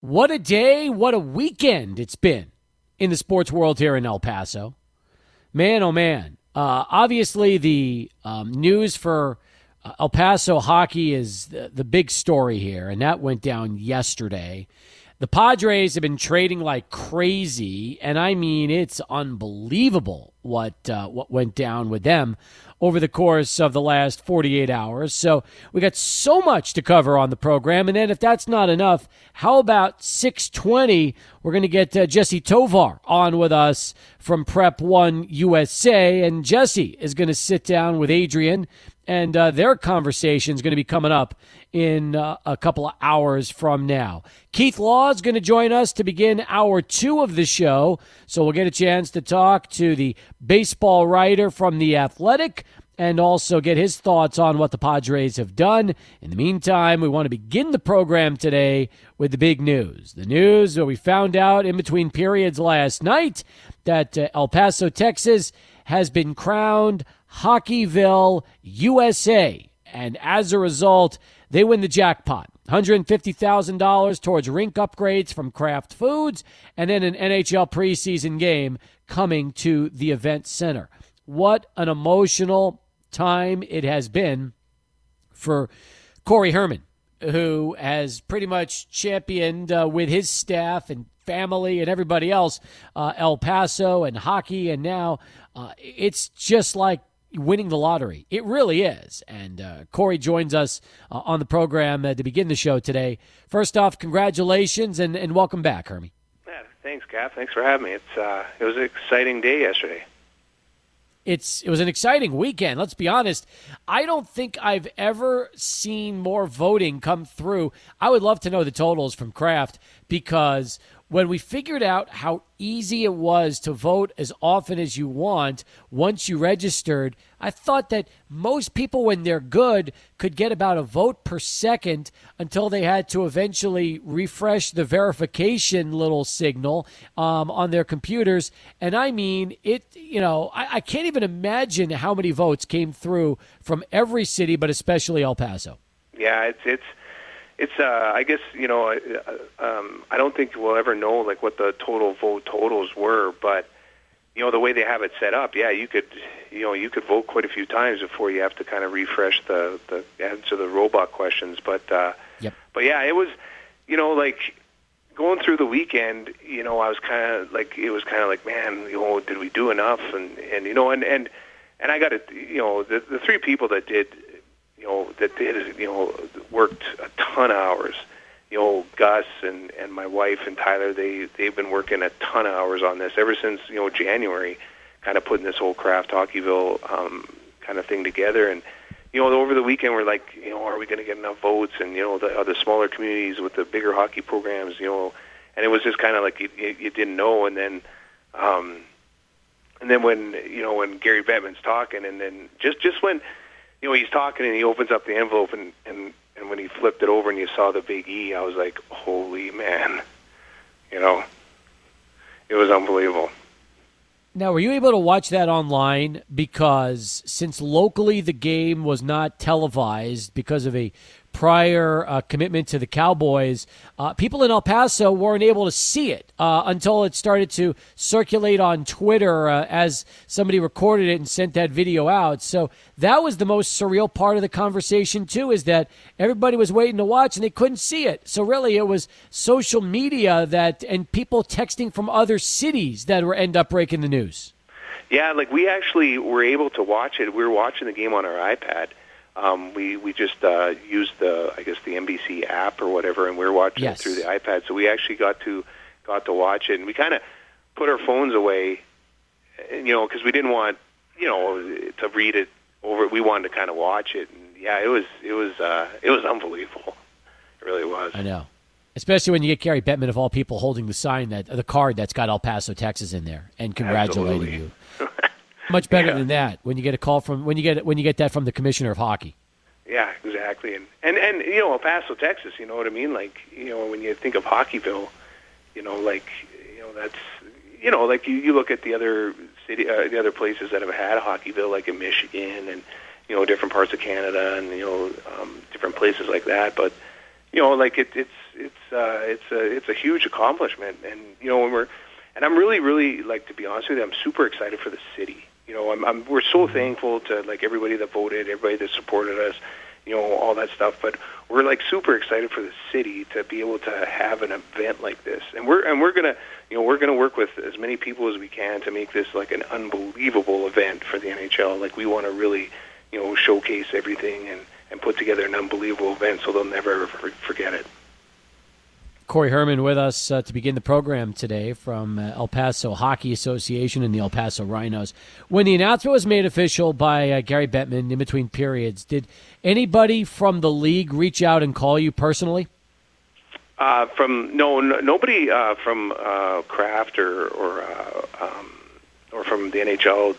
What a day, what a weekend it's been in the sports world here in El Paso. Man, oh man. Uh, obviously, the um, news for uh, El Paso hockey is the, the big story here, and that went down yesterday. The Padres have been trading like crazy, and I mean it's unbelievable what uh, what went down with them over the course of the last 48 hours. So we got so much to cover on the program, and then if that's not enough, how about 620? We're going to get uh, Jesse Tovar on with us from Prep One USA, and Jesse is going to sit down with Adrian and uh, their conversation is going to be coming up in uh, a couple of hours from now. Keith Law is going to join us to begin hour two of the show, so we'll get a chance to talk to the baseball writer from The Athletic and also get his thoughts on what the Padres have done. In the meantime, we want to begin the program today with the big news. The news that we found out in between periods last night that uh, El Paso, Texas has been crowned Hockeyville, USA. And as a result, they win the jackpot. $150,000 towards rink upgrades from Kraft Foods, and then an NHL preseason game coming to the event center. What an emotional time it has been for Cory Herman, who has pretty much championed uh, with his staff and family and everybody else uh, El Paso and hockey, and now uh, it's just like winning the lottery. It really is. And uh, Cory joins us uh, on the program uh, to begin the show today. First off, congratulations and, and welcome back, Hermie. Yeah, thanks, Gaff. Thanks for having me. It's uh, it was an exciting day yesterday. It's it was an exciting weekend. Let's be honest. I don't think I've ever seen more voting come through. I would love to know the totals from Kraft because when we figured out how easy it was to vote as often as you want once you registered, I thought that most people, when they're good, could get about a vote per second until they had to eventually refresh the verification little signal um, on their computers. And I mean, it, you know, I, I can't even imagine how many votes came through from every city, but especially El Paso. Yeah, it's, it's, it's uh i guess you know uh, um i don't think we'll ever know like what the total vote totals were but you know the way they have it set up yeah you could you know you could vote quite a few times before you have to kind of refresh the the answer the robot questions but uh yep. but yeah it was you know like going through the weekend you know i was kind of like it was kind of like man you know did we do enough and and you know and and and i got to you know the the three people that did you know, that did, you know, worked a ton of hours. You know, Gus and and my wife and Tyler, they they've been working a ton of hours on this ever since you know January, kind of putting this whole Kraft Hockeyville um, kind of thing together. And you know, over the weekend, we're like, you know, are we going to get enough votes? And you know, the other smaller communities with the bigger hockey programs, you know, and it was just kind of like you, you, you didn't know. And then, um, and then when you know when Gary Bettman's talking, and then just just when you know, he's talking and he opens up the envelope and and and when he flipped it over and you saw the big E, I was like, holy man, you know, it was unbelievable. Now, were you able to watch that online? Because since locally the game was not televised because of a prior uh, commitment to the Cowboys, uh, people in El Paso weren't able to see it uh, until it started to circulate on Twitter uh, as somebody recorded it and sent that video out. So that was the most surreal part of the conversation, too, is that everybody was waiting to watch and they couldn't see it. So really, it was social media that and people texting from other cities that were end up breaking the news. Yeah, like we actually were able to watch it. We were watching the game on our iPad um, we we just uh, used the I guess the NBC app or whatever, and we are watching yes. it through the iPad. So we actually got to got to watch it, and we kind of put our phones away, you know, because we didn't want you know to read it over. We wanted to kind of watch it, and yeah, it was it was uh, it was unbelievable. It really was. I know. Especially when you get Gary Bettman of all people holding the sign that the card that's got El Paso, Texas in there, and congratulating Absolutely. you. Much better Yeah. than that when you get a call from when you get when you get that from the commissioner of hockey. Yeah, exactly. And and and you know, El Paso, Texas. You know what I mean? Like you know, when you think of Hockeyville, you know, like you know, that's you know, like you, you look at the other city, uh, the other places that have had a Hockeyville, like in Michigan and you know, different parts of Canada and you know, um, different places like that. But you know, like it, it's it's uh, it's a it's a huge accomplishment, and you know when we're and I'm really really like to be honest with you, I'm super excited for the city. You know, I'm, I'm we're so thankful to like everybody that voted, everybody that supported us, you know, all that stuff. But we're like super excited for the city to be able to have an event like this, and we're and we're gonna you know we're gonna work with as many people as we can to make this like an unbelievable event for the NHL. Like we want to really you know showcase everything and and put together an unbelievable event so they'll never ever forget it. Cory Herman with us uh, to begin the program today from uh, El Paso Hockey Association and the El Paso Rhinos. When the announcement was made official by uh, Gary Bettman in between periods, did anybody from the league reach out and call you personally? Uh, from no, no nobody uh, from uh, Kraft or or um, or from the NHL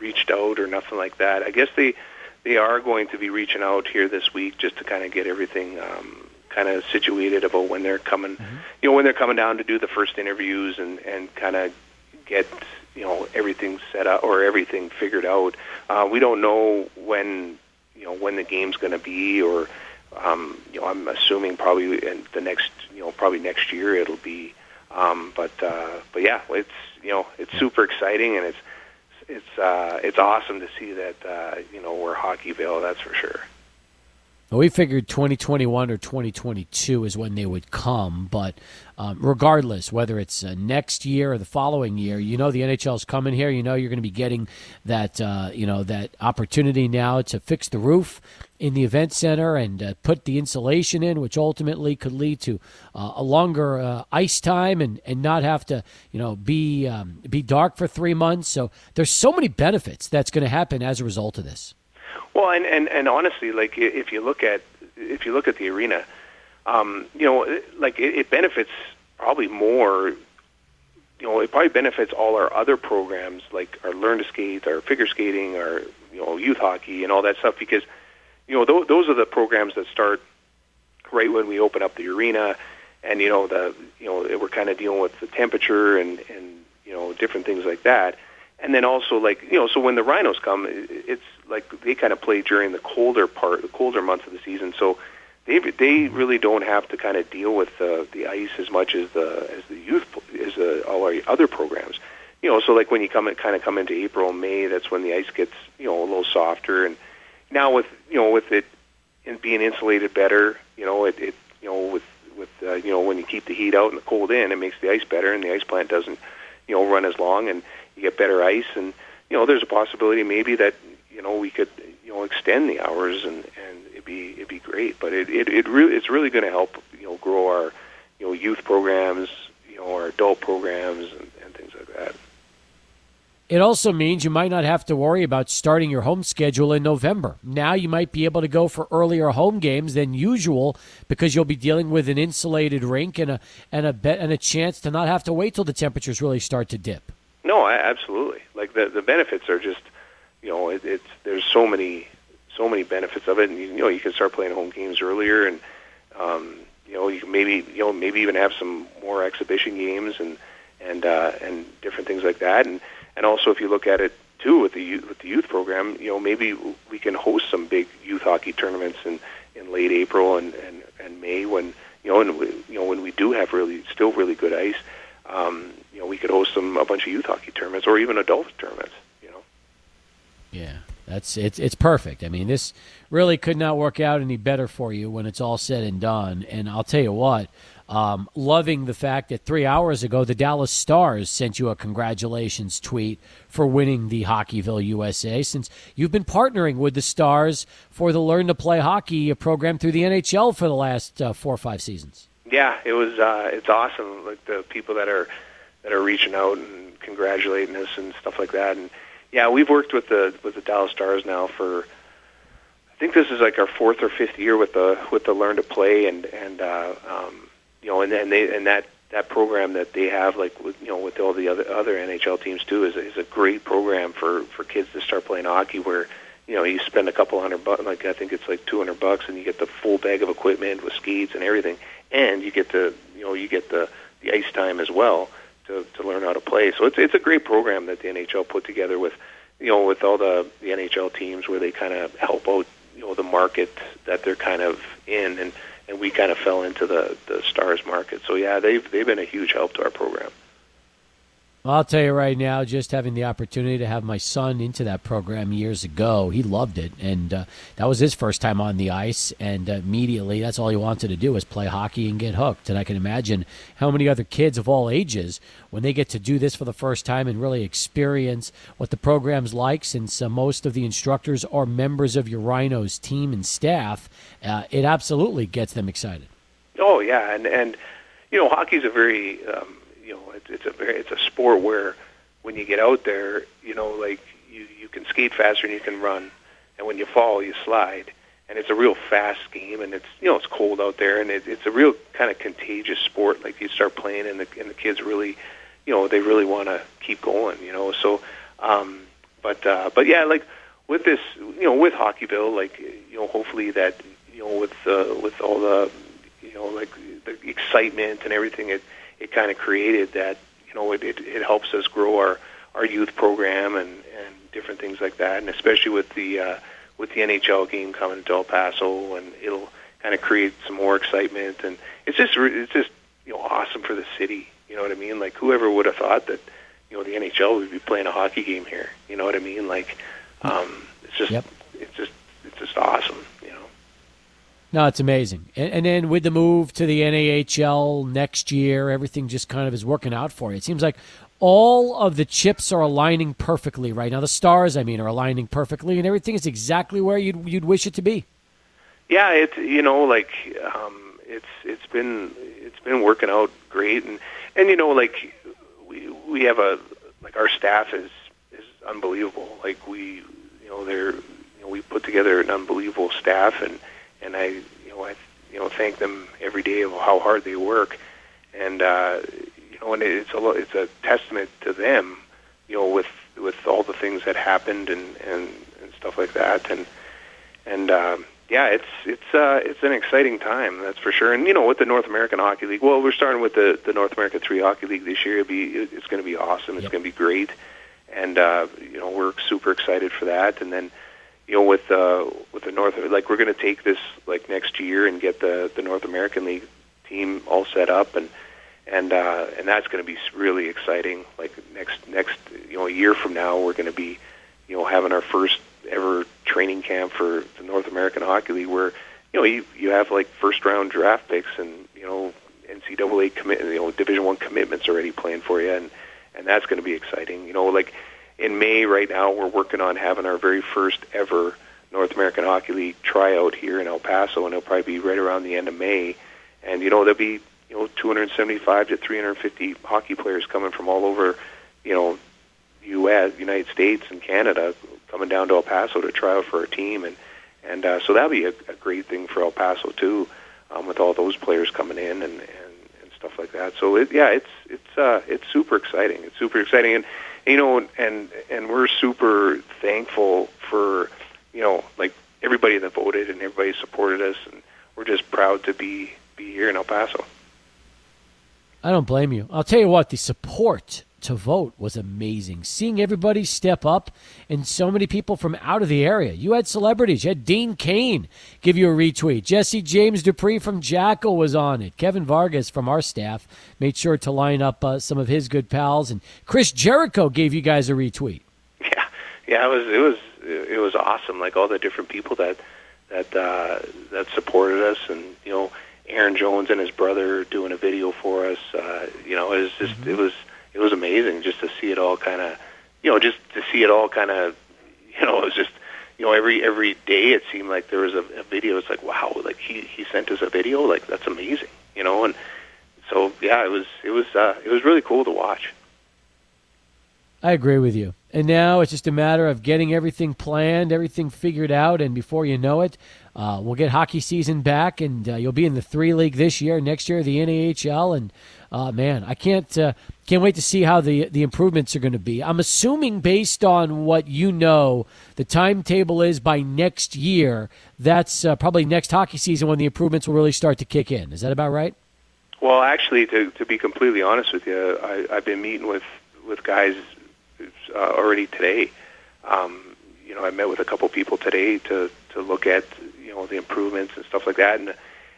reached out or nothing like that. I guess they they are going to be reaching out here this week just to kind of get everything um, kind of situated about when they're coming, mm-hmm. you know, when they're coming down to do the first interviews and and kind of get you know everything set up or everything figured out. Uh, we don't know when you know when the game's going to be or um, you know I'm assuming probably in the next you know probably next year it'll be. Um, but uh, but yeah, it's you know it's super exciting and it's it's uh, it's awesome to see that uh, you know we're Hockeyville. That's for sure. We figured 2021 or 2022 is when they would come, but um, regardless, whether it's uh, next year or the following year, you know the NHL is coming here. You know you're going to be getting that uh, you know that opportunity now to fix the roof in the event center and uh, put the insulation in, which ultimately could lead to uh, a longer uh, ice time and, and not have to you know be um, be dark for three months. So there's so many benefits that's going to happen as a result of this. Well, and, and and honestly, like if you look at if you look at the arena, um, you know, like it, it benefits probably more. You know, it probably benefits all our other programs, like our learn to skate, our figure skating, our you know youth hockey, and all that stuff, because you know th- those are the programs that start right when we open up the arena, and you know the you know we're kind of dealing with the temperature and and you know different things like that and then also like you know so when the rhinos come it's like they kind of play during the colder part the colder months of the season. So they they really don't have to kind of deal with the the ice as much as the as the youth as the, all our other programs. You know so like when you come kind of come into april may that's when the ice gets you know a little softer. And now with you know with it and being insulated better you know it, it you know with with uh, you know when you keep the heat out and the cold in it makes the ice better and the ice plant doesn't you know run as long and you get better ice, and you know there's a possibility maybe that you know we could you know extend the hours and and it'd be it'd be great. But it it, it really it's really going to help you know grow our you know youth programs, you know our adult programs and, and things like that. It also means you might not have to worry about starting your home schedule in November. Now you might be able to go for earlier home games than usual because you'll be dealing with an insulated rink and a and a bet and a chance to not have to wait till the temperatures really start to dip. No, absolutely. Like the the benefits are just, you know, it, it's there's so many so many benefits of it, and you, know you can start playing home games earlier, and um, you know you can maybe you know maybe even have some more exhibition games and and uh, and different things like that, and and also if you look at it too with the youth, with the youth program, you know maybe we can host some big youth hockey tournaments in in late April and and, and May when you know and we, you know when we do have really still really good ice. Um, you know, we could host some a bunch of youth hockey tournaments or even adult tournaments. That's it's it's perfect. I mean, this really could not work out any better for you when it's all said and done. And I'll tell you what. Um, loving the fact that three hours ago the Dallas Stars sent you a congratulations tweet for winning the Hockeyville USA. Since you've been partnering with the Stars for the Learn to Play Hockey program through the NHL for the last uh, four or five seasons. Yeah, it was. Uh, it's awesome. Like the people that are that are reaching out and congratulating us and stuff like that. And yeah, we've worked with the with the Dallas Stars now for I think this is like our fourth or fifth year with the with the Learn to Play and and uh, um, you know and and they and that that program that they have like with you know with all the other other NHL teams too is is a great program for for kids to start playing hockey where you know you spend a couple hundred bucks like I think it's like 200 bucks and you get the full bag of equipment with skates and everything. And you get the you know you get the the ice time as well to, to learn how to play. So it's it's a great program that the NHL put together with you know with all the the NHL teams where they kind of help out you know the market that they're kind of in and and we kind of fell into the the stars market. So yeah, they've they've been a huge help to our program. Well, I'll tell you right now, just having the opportunity to have my son into that program years ago, he loved it, and uh, that was his first time on the ice. And uh, immediately, that's all he wanted to do was play hockey and get hooked. And I can imagine how many other kids of all ages, when they get to do this for the first time and really experience what the program's like, since uh, most of the instructors are members of your Rhinos team and staff, uh, it absolutely gets them excited. Oh yeah, and and you know, hockey's a very um, it's, it's a very, it's a sport where when you get out there, you know, like you you can skate faster and you can run, and when you fall, you slide, and it's a real fast game, and it's you know it's cold out there, and it, it's a real kind of contagious sport. Like you start playing, and the and the kids really, you know, they really want to keep going, you know. So, um, but uh, but yeah, like with this, you know, with Hockeyville, like you know, hopefully that you know with uh, with all the you know like the excitement and everything, it it kind of created that you know it, it, it helps us grow our our youth program and and different things like that, and especially with the uh, with the NHL game coming to El Paso, and it'll kind of create some more excitement, and it's just it's just you know awesome for the city. You know what I mean? Like whoever would have thought that you know the NHL would be playing a hockey game here. You know what I mean? Like um, it's just yep. it's just it's just awesome. No, it's amazing. And, and, then with the move to the NAHL next year, everything just kind of is working out for you. It seems like all of the chips are aligning perfectly right now. The stars, I mean, are aligning perfectly, and everything is exactly where you'd you'd wish it to be. Yeah, it's you know like um, it's it's been it's been working out great, and and you know like we we have a like our staff is is unbelievable. Like we you know they're you know we put together an unbelievable staff and and I, you know, I, you know, thank them every day of how hard they work, and uh, you know, and it's a it's a testament to them, you know, with with all the things that happened and and, and stuff like that, and and um, yeah, it's it's uh, it's an exciting time, that's for sure. And you know, with the North American Hockey League, well, we're starting with the the North America Three Hockey League this year. It'll be it's going to be awesome. It's yep. going to be great, and uh, you know, we're super excited for that. And then you know, with uh, with the North, like we're going to take this like next year and get the the North American League team all set up, and and uh, and that's going to be really exciting. Like next next you know a year from now, we're going to be you know having our first ever training camp for the North American Hockey League, where you know you you have like first round draft picks and you know NCAA commit you know Division One commitments already playing for you, and and that's going to be exciting. You know, like in May right now, we're working on having our very first ever North American Hockey League tryout here in El Paso, and it'll probably be right around the end of May. And you know there'll be you know 275 to 350 hockey players coming from all over, you know, U.S., United States, and Canada coming down to El Paso to try out for our team, and and uh, so that'll be a, a great thing for El Paso too, um, with all those players coming in and and, and stuff like that. So it, yeah, it's it's uh, it's super exciting. It's super exciting, and you know, and and we're super thankful for you know like everybody that voted and everybody supported us, and we're just proud to be be here in El Paso. I don't blame you. I'll tell you what, the support to vote was amazing. Seeing everybody step up and so many people from out of the area. You had celebrities. You had Dean Cain give you a retweet. Jesse James Dupree from Jackyl was on it. Kevin Vargas from our staff made sure to line up uh, some of his good pals. And Chris Jericho gave you guys a retweet. Yeah, yeah, it was it was it was awesome. Like all the different people that that uh, that supported us, and you know. Aaron Jones and his brother doing a video for us. Uh, you know, it was just mm-hmm. it was it was amazing just to see it all kind of, you know, just to see it all kind of, you know, it was just, you know, every every day it seemed like there was a, a video. It's like, wow, like he he sent us a video, like that's amazing, you know, and so yeah, it was it was uh, it was really cool to watch. I agree with you. And now it's just a matter of getting everything planned, everything figured out, and before you know it, uh, we'll get hockey season back, and uh, you'll be in the three league this year. Next year, the NAHL, and uh, man, I can't uh, can't wait to see how the the improvements are going to be. I'm assuming, based on what you know, the timetable is by next year. That's uh, probably next hockey season when the improvements will really start to kick in. Is that about right? Well, actually, to to be completely honest with you, I, I've been meeting with with guys uh, already today. Um, you know, I met with a couple people today to to look at you know the improvements and stuff like that, and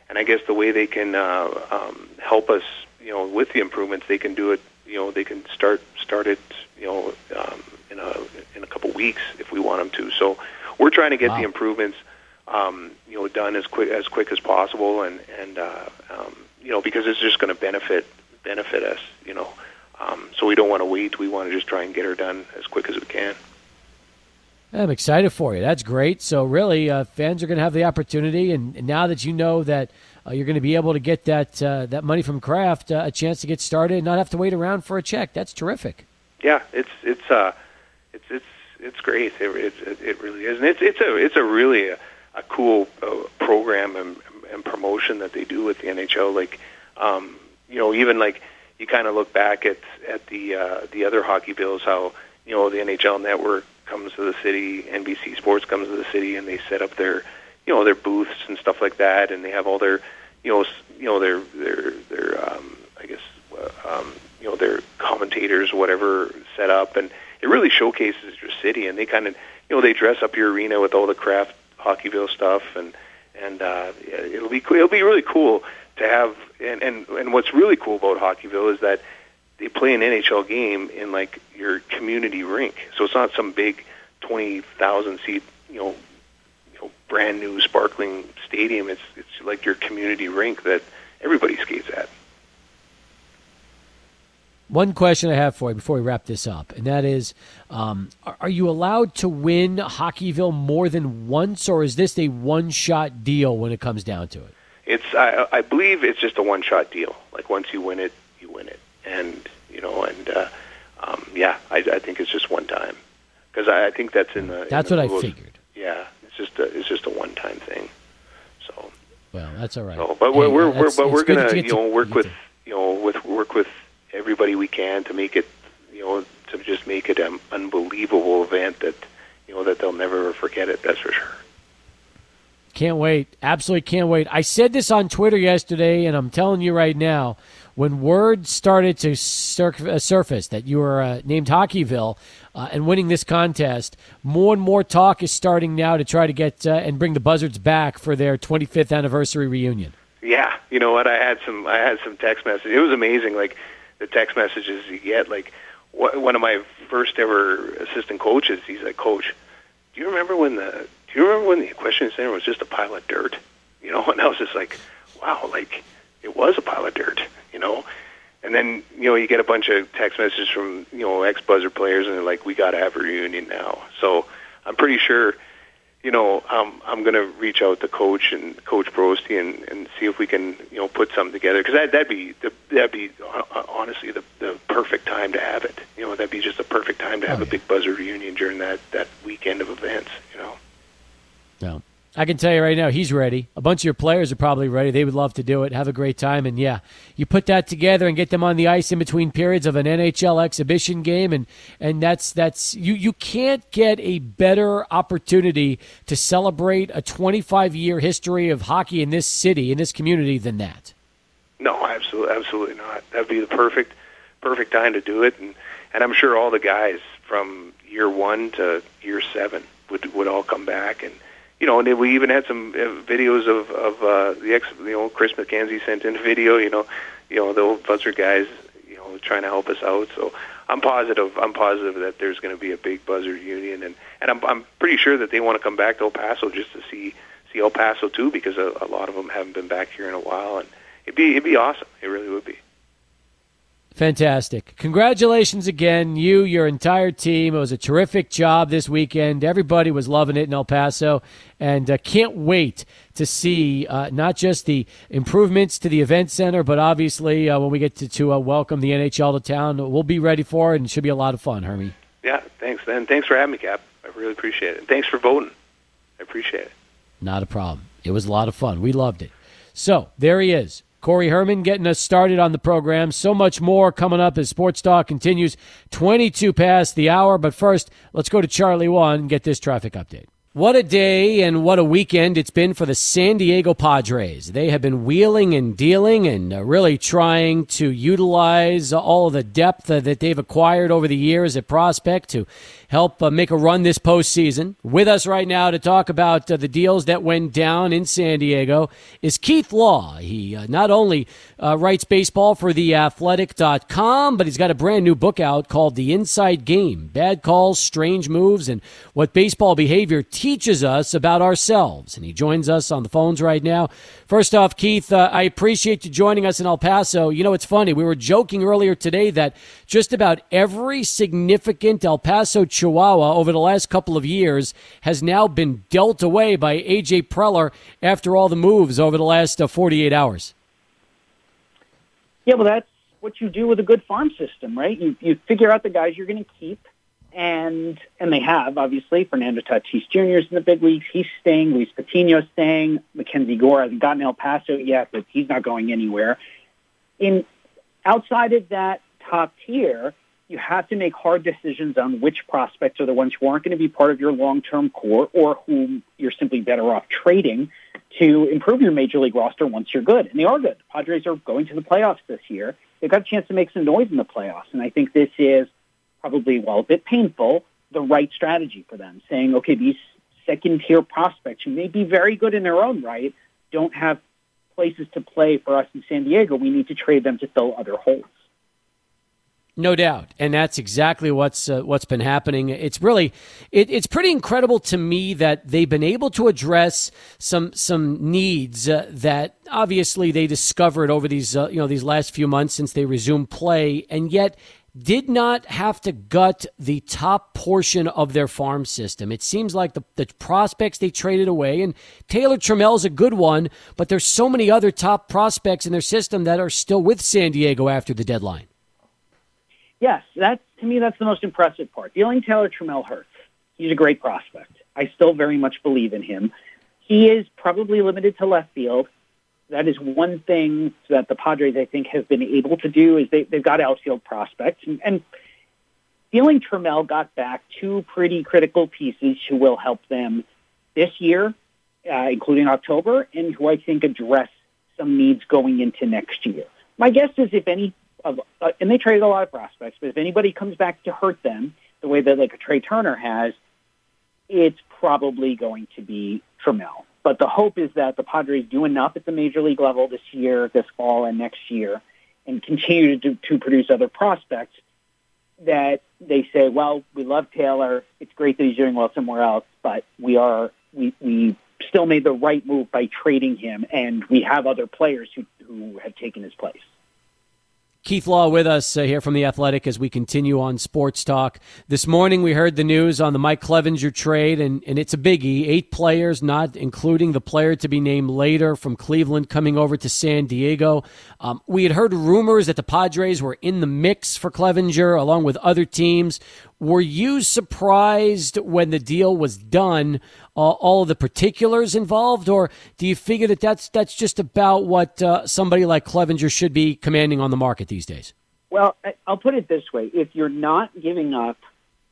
and I guess the way they can uh, um, help us, you know, with the improvements, they can do it. You know, they can start start it. You know, um, in a in a couple weeks if we want them to. So we're trying to get wow. the improvements, um, you know, done as quick as quick as possible, and and uh, um, you know because it's just going to benefit benefit us. You know, um, so we don't want to wait. We want to just try and get her done as quick as we can. I'm excited for you. That's great. So really, uh, fans are going to have the opportunity, and, and now that you know that uh, you're going to be able to get that uh, that money from Kraft, uh, a chance to get started, and not have to wait around for a check. That's terrific. Yeah, it's it's uh, it's it's it's great. It, it, it really is, and it's it's a it's a really a, a cool uh, program and, and promotion that they do with the NHL. Like, um, you know, even like you kind of look back at at the uh, the other Hockeyvilles, how you know the NHL Network comes to the city, NBC Sports comes to the city, and they set up their, you know, their booths and stuff like that, and they have all their, you know, you know, their their their, um, I guess, uh, um, you know, their commentators, whatever, set up, and it really showcases your city, and they kind of, you know, they dress up your arena with all the Kraft Hockeyville stuff, and and uh, it'll be it'll be really cool to have, and and and what's really cool about Hockeyville is that they play an NHL game in like your community rink. So it's not some big twenty thousand seat, you know, brand new sparkling stadium. It's it's like your community rink that everybody skates at. One question I have for you before we wrap this up, and that is, um, are, are, you allowed to win Hockeyville more than once, or is this a one-shot deal when it comes down to it? It's I, I believe it's just a one-shot deal. Like once you win it, you win it and you know, and uh, um, yeah, I, I think it's just one time because I, I think that's in the. That's in the what rules. I figured. Yeah, just a, it's just a one time thing. So. Well, that's all right. So, but hey, we're, we're, we're but we're gonna you know work with you know with work with everybody we can to make it you know to just make it an unbelievable event that you know that they'll never forget it. That's for sure. Can't wait. Absolutely can't wait. I said this on Twitter yesterday, and I'm telling you right now when word started to sur- uh, surface that you were uh, named Hockeyville uh, and winning this contest, more and more talk is starting now to try to get uh, and bring the Buzzards back for their 25th anniversary reunion. Yeah, you know what? I had some. I had some text messages. It was amazing. Like the text messages you get. Like wh- one of my first ever assistant coaches. He's like, "Coach, do you remember when the Do you remember when the question center was just a pile of dirt?" You know, and I was just like, "Wow!" Like it was a pile of dirt you know. And then you know you get a bunch of text messages from you know ex Buzzard players, and they're like, "We got to have a reunion now." So I'm pretty sure, you know, um, I'm going to reach out to coach and Coach Brosty and, and see if we can you know put something together because that that'd be the, that'd be uh, honestly the the perfect time to have it. You know, that'd be just a perfect time to have oh, yeah. a big Buzzard reunion during that that weekend of events. You know. Yeah. I can tell you right now, he's ready. A bunch of your players are probably ready. They would love to do it, have a great time, and yeah, you put that together and get them on the ice in between periods of an NHL exhibition game, and and that's that's you you can't get a better opportunity to celebrate a 25 year history of hockey in this city in this community than that. No, absolutely, absolutely not. That'd be the perfect perfect time to do it, and and I'm sure all the guys from year one to year seven would would all come back and you know, and we even had some uh, videos of of uh, the ex, you know, Chris McKenzie sent in video. You know, you know the old Buzzard guys, you know, trying to help us out. So I'm positive. I'm positive that there's going to be a big Buzzard union, and and I'm I'm pretty sure that they want to come back to El Paso just to see see El Paso too, because a, a lot of them haven't been back here in a while, and it'd be it'd be awesome. It really would be. Fantastic. Congratulations again, you, your entire team. It was a terrific job this weekend. Everybody was loving it in El Paso, and uh, can't wait to see uh, not just the improvements to the event center, but obviously uh, when we get to, to uh, welcome the NHL to town, we'll be ready for it, and it should be a lot of fun, Hermie. Yeah, thanks, then. Thanks for having me, Cap. I really appreciate it. And thanks for voting. I appreciate it. Not a problem. It was a lot of fun. We loved it. So there he is. Cory Herman getting us started on the program. So much more coming up as Sports Talk continues. 22 past the hour. But first, let's go to Charlie One and get this traffic update. What a day and what a weekend it's been for the San Diego Padres. They have been wheeling and dealing and uh, really trying to utilize all of the depth that they've acquired over the years at prospect to help uh, make a run this postseason. With us right now to talk about uh, the deals that went down in San Diego is Keith Law. He uh, not only uh, writes baseball for theathletic.com, but he's got a brand new book out called The Inside Game Bad Calls, Strange Moves, and What Baseball Behavior Teaches Us About Ourselves. And he joins us on the phones right now. First off, Keith, uh, I appreciate you joining us in El Paso. You know, it's funny. We were joking earlier today that just about every significant El Paso Chihuahua over the last couple of years has now been dealt away by A.J. Preller after all the moves over the last uh, 48 hours. Yeah, well, that's what you do with a good farm system, right? You, you figure out the guys you're going to keep, and and they have, obviously. Fernando Tatis Jr. is in the big leagues. He's staying. Luis Patino's staying. MacKenzie Gore hasn't gotten El Paso yet, but he's not going anywhere. In Outside of that top tier, you have to make hard decisions on which prospects are the ones who aren't going to be part of your long-term core or whom you're simply better off trading to improve your major league roster once you're good. And they are good. The Padres are going to the playoffs this year. They've got a chance to make some noise in the playoffs. And I think this is probably, while a bit painful, the right strategy for them, saying, okay, these second tier prospects who may be very good in their own right don't have places to play for us in San Diego. We need to trade them to fill other holes. No doubt, and that's exactly what's uh, what's been happening. It's really, it, it's pretty incredible to me that they've been able to address some some needs uh, that obviously they discovered over these uh, you know these last few months since they resumed play, and yet did not have to gut the top portion of their farm system. It seems like the, the prospects they traded away, and Taylor is a good one, but there's so many other top prospects in their system that are still with San Diego after the deadline yes, that to me that's the most impressive part. Dealing Taylor Trammell hurts. He's a great prospect. I still very much believe in him. He is probably limited to left field. That is one thing that the Padres, I think, have been able to do is they, they've got outfield prospects. And, and Dealing Trammell got back two pretty critical pieces who will help them this year, uh, including October, and who I think address some needs going into next year. My guess is if any of, uh, and they traded a lot of prospects. But if anybody comes back to hurt them the way that like a Trea Turner has, it's probably going to be Trammell. But the hope is that the Padres do enough at the major league level this year, this fall, and next year, and continue to, to produce other prospects that they say, well, we love Taylor. It's great that he's doing well somewhere else, but we are we we still made the right move by trading him, and we have other players who who have taken his place. Keith Law with us uh, here from The Athletic as we continue on Sports Talk. This morning we heard the news on the Mike Clevinger trade, and, and it's a biggie. Eight players, not including the player to be named later from Cleveland, coming over to San Diego. Um, we had heard rumors that the Padres were in the mix for Clevinger along with other teams. Were you surprised when the deal was done, uh, all of the particulars involved, or do you figure that that's that's just about what uh, somebody like Clevinger should be commanding on the market these days? Well, I'll put it this way: if you're not giving up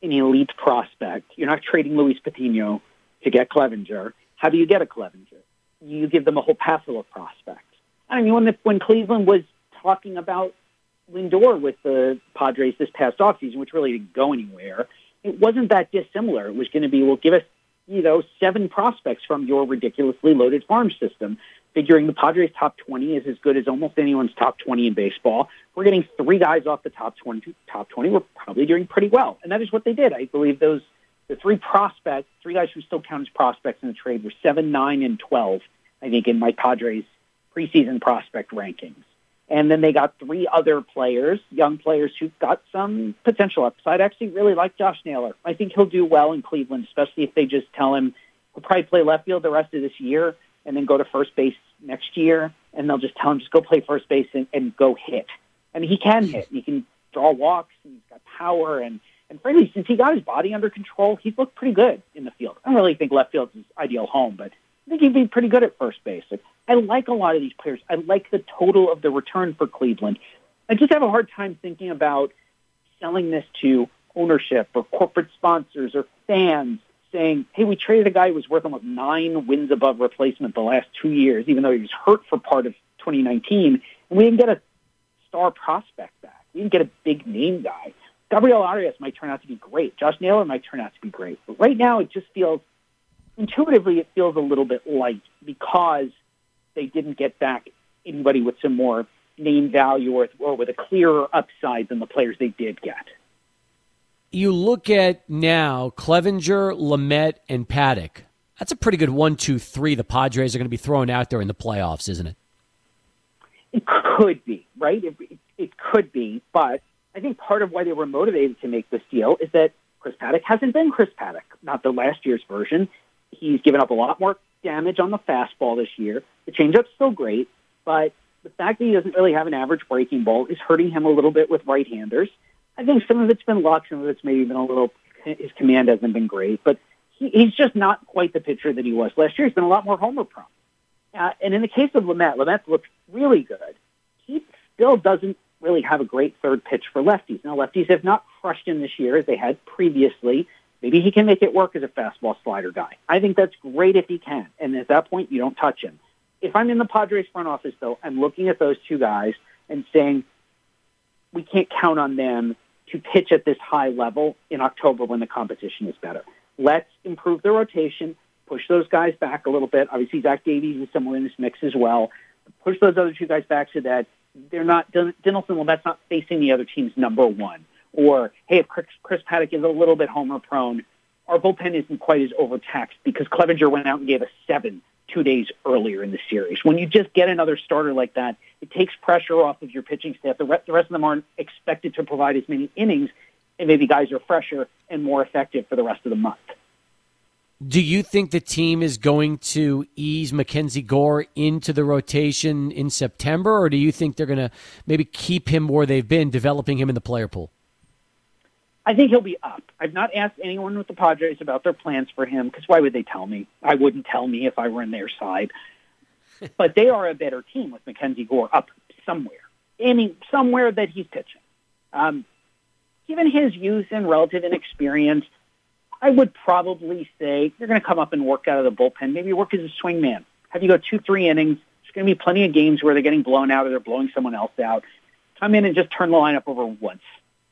an elite prospect, you're not trading Luis Patino to get Clevinger. How do you get a Clevinger? You give them a whole passel of prospects. I mean, when when Cleveland was talking about Lindor with the Padres this past offseason, which really didn't go anywhere, it wasn't that dissimilar. It was going to be, well, give us, you know, seven prospects from your ridiculously loaded farm system, figuring the Padres' top 20 is as good as almost anyone's top 20 in baseball. We're getting three guys off the top 20. Top 20, we're probably doing pretty well. And that is what they did. I believe those, the three prospects, three guys who still count as prospects in the trade were 7, 9, and 12, I think, in my Padres preseason prospect rankings. And then they got three other players, young players who've got some potential upside. I actually really like Josh Naylor. I think he'll do well in Cleveland, especially if they just tell him he'll probably play left field the rest of this year and then go to first base next year. And they'll just tell him just go play first base and, and go hit. And he can hmm. hit. He can draw walks. And he's got power. And, and frankly, since he got his body under control, he's looked pretty good in the field. I don't really think left field's his ideal home, but I think he'd be pretty good at first base. I like a lot of these players. I like the total of the return for Cleveland. I just have a hard time thinking about selling this to ownership or corporate sponsors or fans saying, hey, we traded a guy who was worth almost nine wins above replacement the last two years, even though he was hurt for part of 2019, and we didn't get a star prospect back. We didn't get a big name guy. Gabriel Arias might turn out to be great. Josh Naylor might turn out to be great. But right now, it just feels, intuitively, it feels a little bit light because they didn't get back anybody with some more name value or, or with a clearer upside than the players they did get you look at now Clevinger, Lamet, and Paddack. That's a pretty good one, two, three. The Padres are going to be thrown out there in the playoffs, isn't it? It could be right. It, it, it could be, but I think part of why they were motivated to make this deal is that Chris Paddack hasn't been Chris Paddack, not the last year's version. He's given up a lot more damage on the fastball this year. The changeup's still great, but the fact that he doesn't really have an average breaking ball is hurting him a little bit with right-handers. I think some of it's been luck, some of it's maybe been a little. His command hasn't been great, but he, he's just not quite the pitcher that he was last year. He's been a lot more homer prone. Uh, and in the case of Lamet, Lamet looks really good. He still doesn't really have a great third pitch for lefties. Now, lefties have not crushed him this year as they had previously. Maybe he can make it work as a fastball slider guy. I think that's great if he can. And at that point, you don't touch him. If I'm in the Padres front office, though, I'm looking at those two guys and saying, we can't count on them to pitch at this high level in October when the competition is better. Let's improve the rotation, push those guys back a little bit. Obviously, Zach Davies is somewhere in this mix as well. Push those other two guys back so that they're not Dinelson. Well, that's not facing the other team's number one. Or hey, if Chris, Chris Paddack is a little bit homer prone, our bullpen isn't quite as overtaxed because Clevinger went out and gave us seven two days earlier in the series. When you just get another starter like that, it takes pressure off of your pitching staff. The, re- the rest of them aren't expected to provide as many innings, and maybe guys are fresher and more effective for the rest of the month. Do you think the team is going to ease MacKenzie Gore into the rotation in September, or do you think they're going to maybe keep him where they've been, developing him in the player pool? I think he'll be up. I've not asked anyone with the Padres about their plans for him because why would they tell me? I wouldn't tell me if I were in their side. but they are a better team with MacKenzie Gore up somewhere, any somewhere that he's pitching. Um, given his youth and relative inexperience, I would probably say you're going to come up and work out of the bullpen. Maybe work as a swing man. Have you go two, three innings. There's going to be plenty of games where they're getting blown out or they're blowing someone else out. Come in and just turn the lineup over once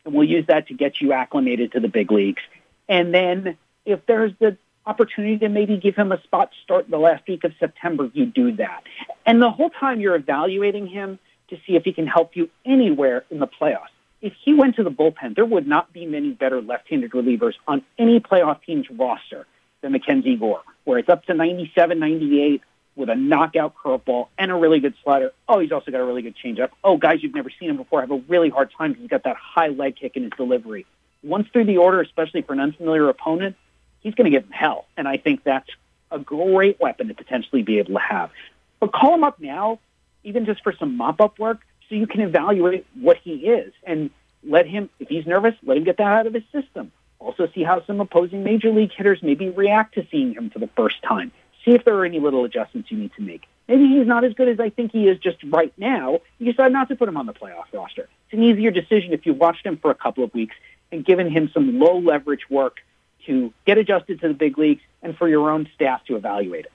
and we'll use that to get you acclimated to the big leagues. And then if there's the opportunity to maybe give him a spot start the last week of September, you do that. And the whole time you're evaluating him to see if he can help you anywhere in the playoffs. If he went to the bullpen, there would not be many better left-handed relievers on any playoff team's roster than MacKenzie Gore, where it's up to 97, 98, with a knockout curveball and a really good slider. Oh, he's also got a really good changeup. Oh, guys, you've never seen him before have a really hard time because he's got that high leg kick in his delivery. Once through the order, especially for an unfamiliar opponent, he's going to give him hell. And I think that's a great weapon to potentially be able to have. But call him up now, even just for some mop up work, so you can evaluate what he is and let him, if he's nervous, let him get that out of his system. Also, see how some opposing major league hitters maybe react to seeing him for the first time see if there are any little adjustments you need to make. Maybe he's not as good as I think he is just right now. You decide not to put him on the playoff roster. It's an easier decision if you've watched him for a couple of weeks and given him some low leverage work to get adjusted to the big leagues and for your own staff to evaluate it.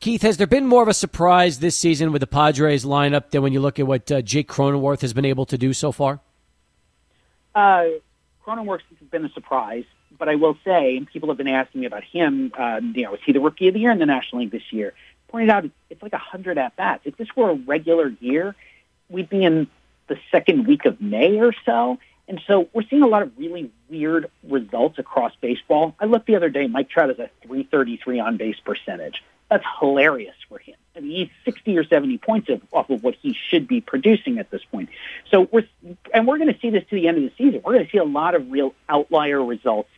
Keith, has there been more of a surprise this season with the Padres lineup than when you look at what uh, Jake Cronenworth has been able to do so far? Uh, Cronenworth has been a surprise. But I will say, and people have been asking me about him, uh, you know, is he the rookie of the year in the National League this year? Pointed out it's like 100 at bats. If this were a regular year, we'd be in the second week of May or so. And so we're seeing a lot of really weird results across baseball. I looked the other day, Mike Trout has a 333 on base percentage. That's hilarious for him. I mean, he's 60 or 70 points of, off of what he should be producing at this point. So we're, and we're going to see this to the end of the season. We're going to see a lot of real outlier results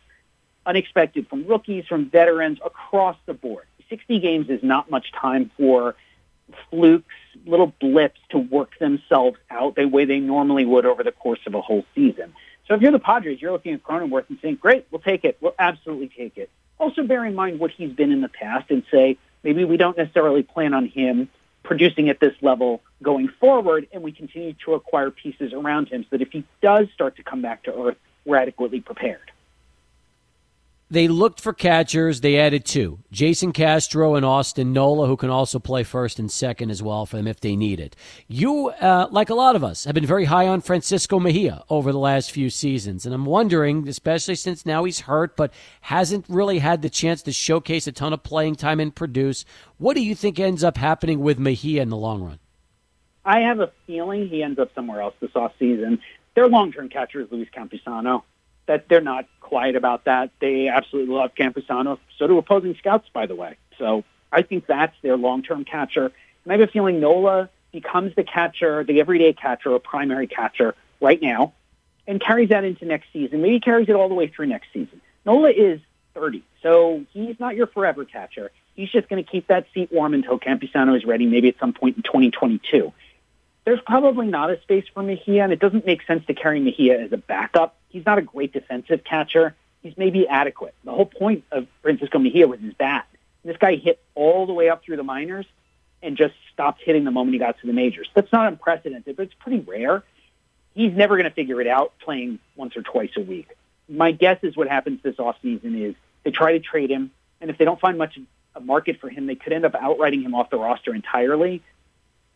unexpected from rookies, from veterans across the board. 60 games is not much time for flukes, little blips to work themselves out the way they normally would over the course of a whole season. So if you're the Padres, you're looking at Cronenworth and saying, great, we'll take it. We'll absolutely take it. Also bear in mind what he's been in the past and say, maybe we don't necessarily plan on him producing at this level going forward, and we continue to acquire pieces around him so that if he does start to come back to earth, we're adequately prepared. They looked for catchers. They added two Jason Castro and Austin Nola, who can also play first and second as well for them if they need it. You, uh, like a lot of us, have been very high on Francisco Mejia over the last few seasons. And I'm wondering, especially since now he's hurt, but hasn't really had the chance to showcase a ton of playing time and produce, what do you think ends up happening with Mejia in the long run? I have a feeling he ends up somewhere else this offseason. Their long term catcher is Luis Campusano that they're not quiet about that. They absolutely love Campusano. So do opposing scouts, by the way. So I think that's their long-term catcher. And I have a feeling Nola becomes the catcher, the everyday catcher, or primary catcher right now, and carries that into next season. Maybe carries it all the way through next season. Nola is 30, so he's not your forever catcher. He's just going to keep that seat warm until Campusano is ready, maybe at some point in 2022 there's probably not a space for Mejia, and it doesn't make sense to carry Mejia as a backup. He's not a great defensive catcher. He's maybe adequate. The whole point of Francisco Mejia was his bat. This guy hit all the way up through the minors and just stopped hitting the moment he got to the majors. That's not unprecedented, but it's pretty rare. He's never going to figure it out playing once or twice a week. My guess is what happens this offseason is they try to trade him, and if they don't find much a market for him, they could end up outrighting him off the roster entirely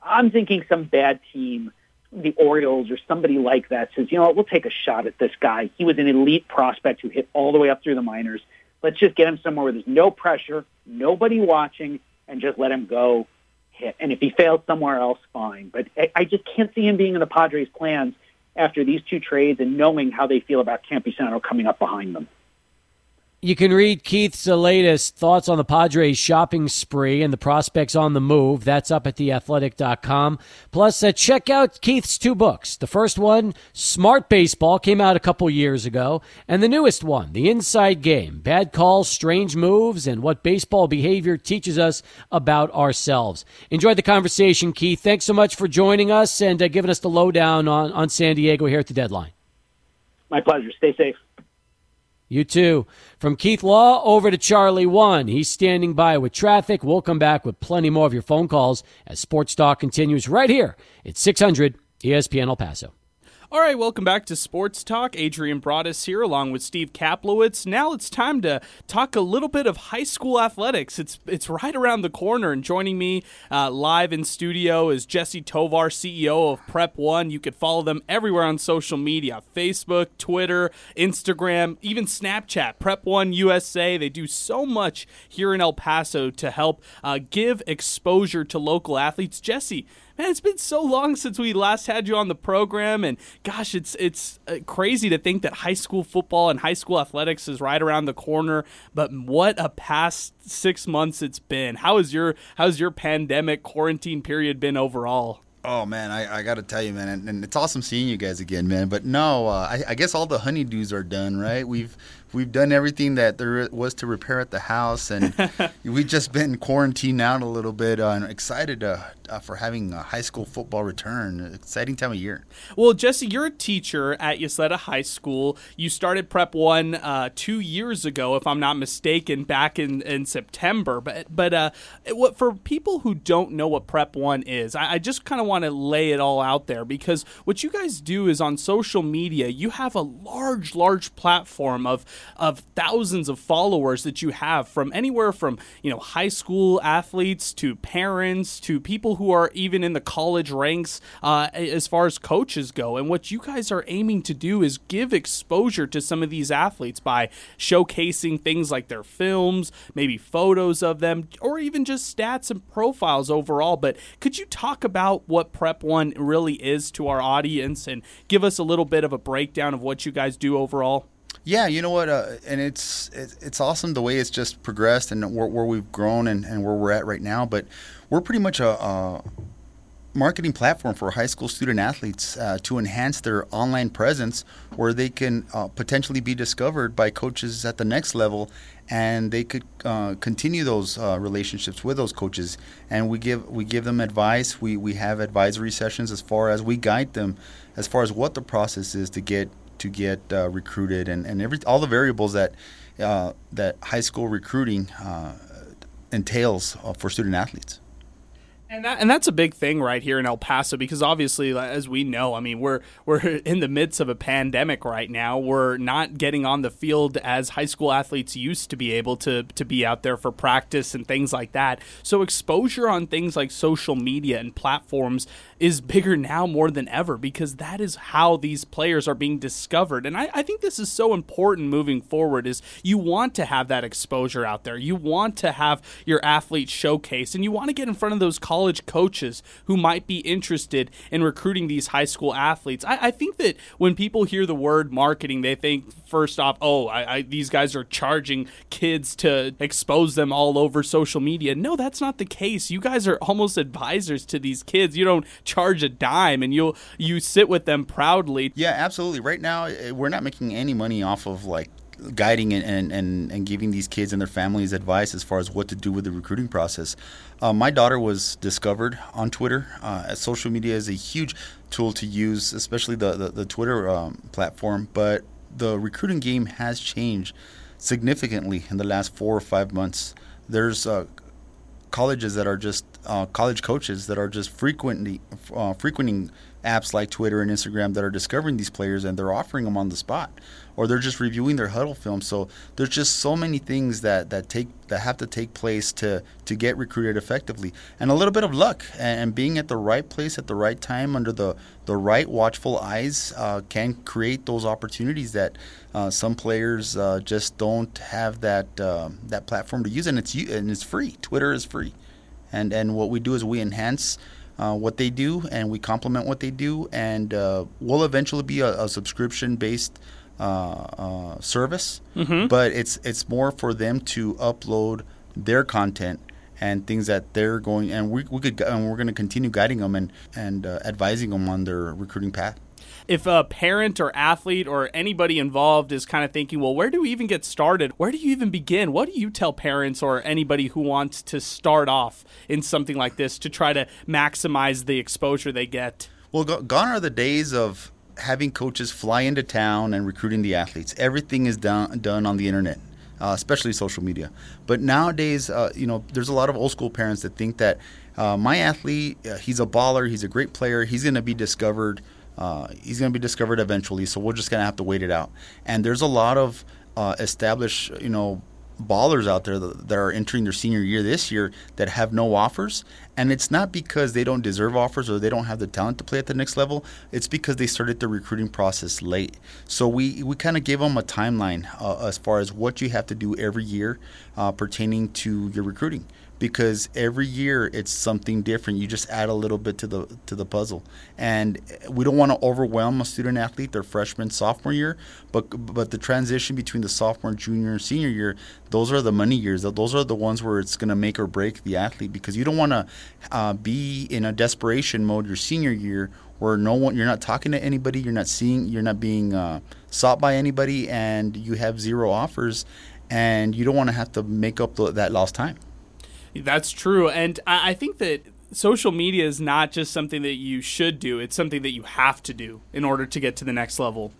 I'm thinking some bad team, the Orioles or somebody like that says, you know what, we'll take a shot at this guy. He was an elite prospect who hit all the way up through the minors. Let's just get him somewhere where there's no pressure, nobody watching, and just let him go hit. And if he fails somewhere else, fine. But I I just can't see him being in the Padres' plans after these two trades and knowing how they feel about Campusano coming up behind them. You can read Keith's latest thoughts on the Padres shopping spree and the prospects on the move. That's up at theathletic.com. Plus, uh, check out Keith's two books. The first one, Smart Baseball, came out a couple years ago. And the newest one, The Inside Game Bad Calls, Strange Moves, and What Baseball Behavior Teaches Us About Ourselves. Enjoyed the conversation, Keith. Thanks so much for joining us and uh, giving us the lowdown on, on San Diego here at the deadline. My pleasure. Stay safe. You too. From Keith Law over to Charlie One. He's standing by with traffic. We'll come back with plenty more of your phone calls as Sports Talk continues right here at 600 ESPN El Paso. All right, welcome back to Sports Talk. Adrian Broadus here, along with Steve Kaplowitz. Now it's time to talk a little bit of high school athletics. It's it's right around the corner, and joining me uh, live in studio is Jesse Tovar, CEO of Prep One. You could follow them everywhere on social media: Facebook, Twitter, Instagram, even Snapchat. Prep One USA. They do so much here in El Paso to help uh, give exposure to local athletes. Jesse man, it's been so long since we last had you on the program, and gosh, it's it's uh, crazy to think that high school football and high school athletics is right around the corner. But what a past six months it's been. How has your how's your pandemic quarantine period been overall? Oh man, I, I got to tell you, man, and, and, it's awesome seeing you guys again, man. But no, uh, I, I, guess all the honeydews are done, right? We've we've done everything that there was to repair at the house, and we've just been quarantined out a little bit. Uh, and excited uh, uh, for having a high school football return. Exciting time of year. Well, Jesse, you're a teacher at Ysleta High School. You started Prep One uh, two years ago, if I'm not mistaken, back in, in September. But but uh, what for people who don't know what Prep One is, I, I just kind of want to lay it all out there because what you guys do is on social media, you have a large, large platform of of thousands of followers that you have from anywhere from you know high school athletes to parents to people who are even in the college ranks uh, as far as coaches go. And what you guys are aiming to do is give exposure to some of these athletes by showcasing things like their films, maybe photos of them, or even just stats and profiles overall. But could you talk about what Prep One really is to our audience and give us a little bit of a breakdown of what you guys do overall? Yeah, you know what, uh, and it's it's awesome the way it's just progressed and where, where we've grown and, and, where we're at right now. But we're pretty much a, a marketing platform for high school student athletes uh, to enhance their online presence, where they can uh, potentially be discovered by coaches at the next level, and they could uh, continue those uh, relationships with those coaches. And we give we give them advice. We we have advisory sessions as far as we guide them as far as what the process is to get to get uh, recruited and, and every all the variables that uh, that high school recruiting uh, entails uh, for student athletes. And that, and that's a big thing right here in El Paso because obviously, as we know, I mean, we're we're in the midst of a pandemic right now. We're not getting on the field as high school athletes used to be able to to be out there for practice and things like that. So exposure on things like social media and platforms is bigger now more than ever because that is how these players are being discovered. And I, I think this is so important moving forward. Is you want to have that exposure out there. You want to have your athletes showcased, and you want to get in front of those college college coaches who might be interested in recruiting these high school athletes. I, I think that when people hear the word marketing, they think first off, oh, I, I, these guys are charging kids to expose them all over social media. No, that's not the case. You guys are almost advisors to these kids. You don't charge a dime, and you you sit with them proudly. Yeah, absolutely. Right now, eh, we're not making any money off of like guiding and, and, and giving these kids and their families advice as far as what to do with the recruiting process. Uh, my daughter was discovered on Twitter. Uh, social media is a huge tool to use, especially the, the, the Twitter um, platform, but the recruiting game has changed significantly in the last four or five months. There's uh, colleges that are just uh, college coaches that are just frequently uh, frequenting apps like Twitter and Instagram that are discovering these players and they're offering them on the spot or they're just reviewing their Hudl film. So there's just so many things that, that take that have to take place to to get recruited effectively, and a little bit of luck and, being at the right place at the right time under the the right watchful eyes uh, can create those opportunities that uh, some players uh, just don't have that um, that platform to use, and it's and it's free. Twitter is free, and and what we do is we enhance. Uh, what they do and we complement what they do and uh, we'll eventually be a, a subscription based uh, uh, service, mm-hmm. but it's it's more for them to upload their content and things that they're going and we, we could and we're going to continue guiding them and and uh, advising them on their recruiting path if a parent or athlete or anybody involved is kind of thinking, well, where do we even get started? Where do you even begin? What do you tell parents or anybody who wants to start off in something like this to try to maximize the exposure they get? Well, gone are the days of having coaches fly into town and recruiting the athletes. Everything is done done on the internet, uh, especially social media. But nowadays, uh, you know, there's a lot of old school parents that think that uh, my athlete, uh, he's a baller, he's a great player, he's going to be discovered. Uh, he's going to be discovered eventually, so we're just going to have to wait it out. And there's a lot of uh, established, you know, ballers out there that, are entering their senior year this year that have no offers. And it's not because they don't deserve offers or they don't have the talent to play at the next level. It's because they started the recruiting process late. So we, we kind of gave them a timeline uh, as far as what you have to do every year uh, pertaining to your recruiting because every year it's something different. You just add a little bit to the to the puzzle, and we don't want to overwhelm a student athlete their freshman sophomore year, but but the transition between the sophomore, junior, and senior year, those are the money years. Those are the ones where it's going to make or break the athlete because you don't want to uh, be in a desperation mode your senior year where no one you're not talking to anybody, you're not seeing, you're not being uh, sought by anybody, and you have zero offers, and you don't want to have to make up the, that lost time. That's true. And I, I think that social media is not just something that you should do, it's something that you have to do in order to get to the next level.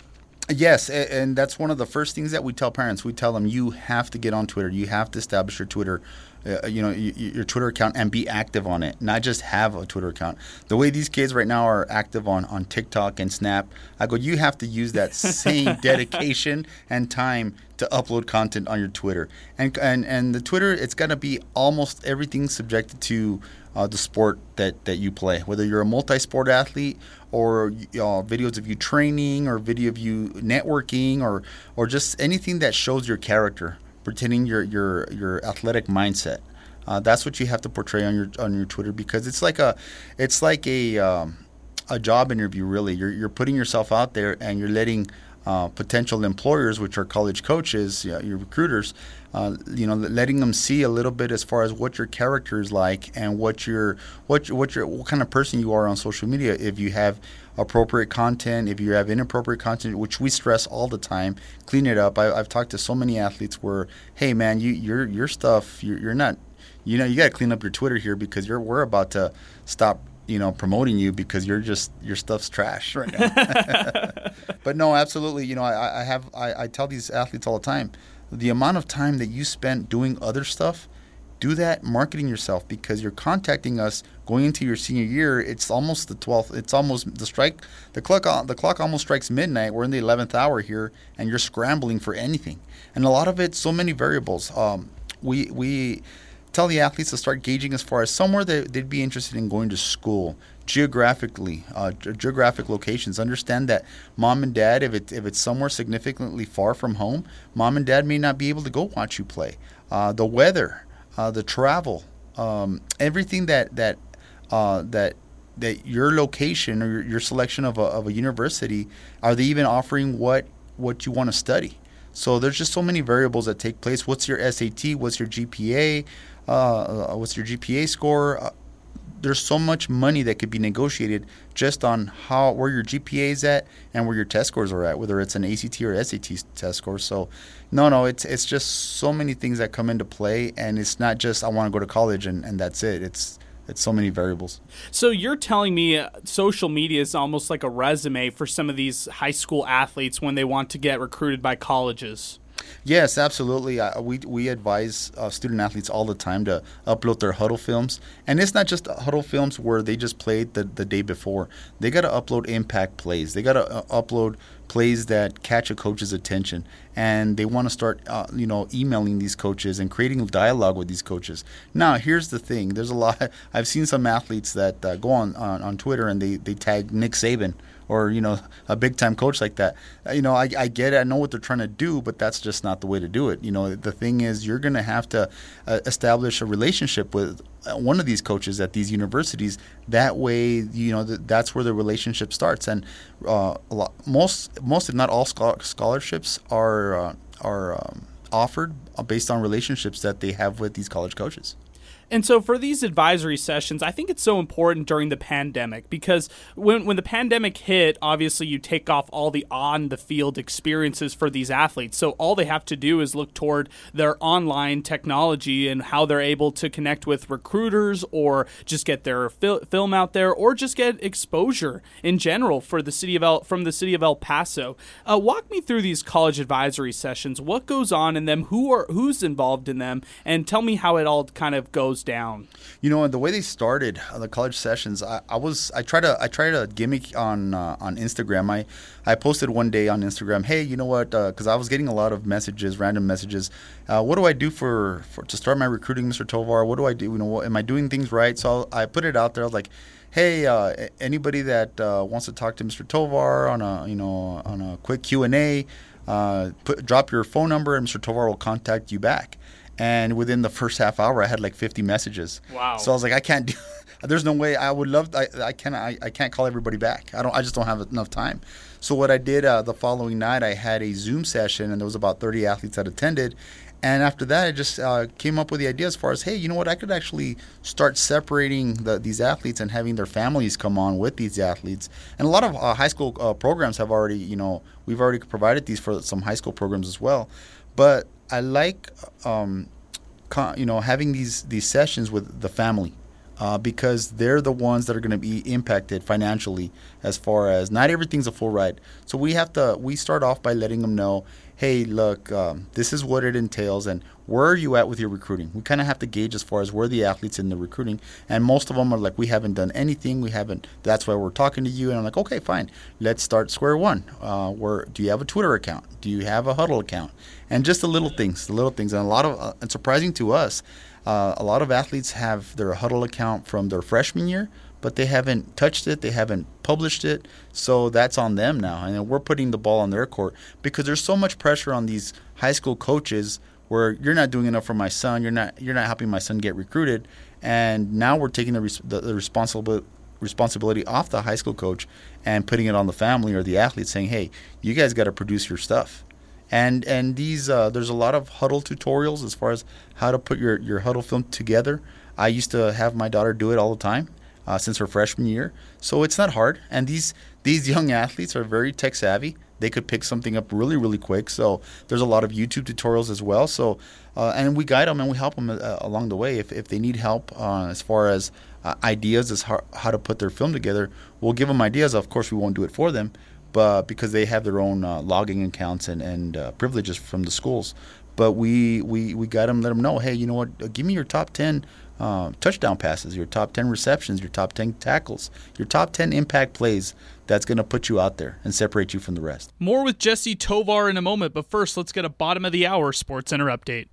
Yes, and that's one of the first things that we tell parents. We tell them you have to get on Twitter. You have to establish your Twitter, uh, you know, your Twitter account and be active on it. Not just have a Twitter account. The way these kids right now are active on on TikTok and Snap, I go, you have to use that same dedication and time to upload content on your Twitter. And and and the Twitter, it's got to be almost everything subjected to uh, the sport that, that you play. Whether you're a multi-sport athlete or uh, videos of you training or video of you networking or or just anything that shows your character, pretending your your your athletic mindset. Uh, that's what you have to portray on your on your Twitter because it's like a it's like a um, a job interview really. You're you're putting yourself out there and you're letting uh, potential employers, which are college coaches, you know, your recruiters, uh, you know, letting them see a little bit as far as what your character is like and what your what what your what kind of person you are on social media. If you have appropriate content, if you have inappropriate content, which we stress all the time, clean it up. I, have talked to so many athletes where, hey man, you your your stuff, you're, you're not, you know, you got to clean up your Twitter here because you're we're about to stop you know promoting you because you're just your stuff's trash right now. but no, absolutely. You know, I, I have I, I tell these athletes all the time the amount of time that you spent doing other stuff do that marketing yourself because you're contacting us going into your senior year. It's almost the 12th. It's almost the strike. The clock. The clock almost strikes midnight. We're in the 11th hour here, and you're scrambling for anything. And a lot of it, so many variables. Um, we we tell the athletes to start gauging as far as somewhere that they'd be interested in going to school geographically, uh, geographic locations. Understand that mom and dad, if it if it's somewhere significantly far from home, mom and dad may not be able to go watch you play. Uh, the weather, uh, the travel, um, everything that that uh, that that your location or your, your selection of a, of a university are they even offering what what you want to study so there's just so many variables that take place what's your sat what's your gpa uh, what's your gpa score uh, there's so much money that could be negotiated just on how where your GPA is at and where your test scores are at, whether it's an ACT or SAT test score. So, no, no, it's it's just so many things that come into play, and it's not just I want to go to college and, and that's it. It's it's so many variables. So you're telling me uh, social media is almost like a resume for some of these high school athletes when they want to get recruited by colleges. Yes, absolutely. We we advise uh, student athletes all the time to upload their Hudl films, and it's not just Hudl films where they just played the, the day before. They got to upload impact plays. They got to uh, upload plays that catch a coach's attention, and they want to start, uh, you know, emailing these coaches and creating dialogue with these coaches. Now, here's the thing: there's a lot. I've seen some athletes that uh, go on, on on Twitter and they they tag Nick Saban or you know a big time coach like that. Uh, you know, I, I get it. I know what they're trying to do, but that's just not the way to do it. You know, the thing is, you're going to have to uh, establish a relationship with uh, one of these coaches at these universities. That way, you know, th- that's where the relationship starts. And uh, lot, most, most if not all scholarships are uh, are um, offered based on relationships that they have with these college coaches. And so for these advisory sessions, I think it's so important during the pandemic because when when the pandemic hit, obviously you take off all the on the field experiences for these athletes. So all they have to do is look toward their online technology and how they're able to connect with recruiters or just get their fil- film out there or just get exposure in general for the city of El from the city of El Paso. Uh, walk me through these college advisory sessions. What goes on in them? Who are who's involved in them? And tell me how it all kind of goes goes down? You know, the way they started uh, the college sessions, I, I was I tried to I tried a gimmick on uh, on Instagram. I I posted one day on Instagram, hey, you know what? Because uh, I was getting a lot of messages, random messages. Uh, what do I do for, for to start my recruiting, Mr. Tovar? What do I do? You know, what, am I doing things right? So I put it out there. I was like hey, uh, anybody that uh, wants to talk to Mr. Tovar on a you know on a quick Q and A, uh, drop your phone number and Mr. Tovar will contact you back and within the first half hour, I had like 50 messages. Wow! So I was like, I can't do. There's no way. I would love. I, I can't. I, I can't call everybody back. I don't. I just don't have enough time. So what I did uh, the following night, I had a Zoom session, and there was about 30 athletes that attended. And after that, I just uh, came up with the idea as far as, hey, you know what? I could actually start separating the, these athletes and having their families come on with these athletes. And a lot of uh, high school uh, programs have already, you know, we've already provided these for some high school programs as well. But I like, um, you know, having these these sessions with the family. Uh, because they're the ones that are going to be impacted financially as far as not everything's a full ride. So we have to we start off by letting them know, hey, look, um, this is what it entails, and where are you at with your recruiting? We kind of have to gauge as far as where the athletes in the recruiting, and most of them are like, we haven't done anything, we haven't. That's why we're talking to you, and I'm like, okay, fine, let's start square one. Uh, where do you have a Twitter account? Do you have a Hudl account? And just the little things, the little things, and a lot of, uh, surprising to us, uh, a lot of athletes have their Hudl account from their freshman year but they haven't touched it, they haven't published it, so that's on them now. And we're putting the ball on their court because there's so much pressure on these high school coaches where you're not doing enough for my son, you're not you're not helping my son get recruited, and now we're taking the the, the responsibility responsibility off the high school coach and putting it on the family or the athlete saying, "Hey, you guys got to produce your stuff." And and these uh, there's a lot of Hudl tutorials as far as how to put your your Hudl film together. I used to have my daughter do it all the time, uh, since her freshman year. So it's not hard. And these these young athletes are very tech savvy. They could pick something up really really quick. So there's a lot of YouTube tutorials as well. So uh, and we guide them and we help them uh, along the way if if they need help uh, as far as uh, ideas as how, how to put their film together. We'll give them ideas. Of course, we won't do it for them, but because they have their own uh, logging accounts and and privileges from the schools but we we we got them let them know, hey, you know what? Give me your top ten uh, touchdown passes, your top 10 receptions, your top 10 tackles, your top 10 impact plays. That's going to put you out there and separate you from the rest. More with Jesse Tovar in a moment, but first, let's get a bottom of the hour Sports Center update.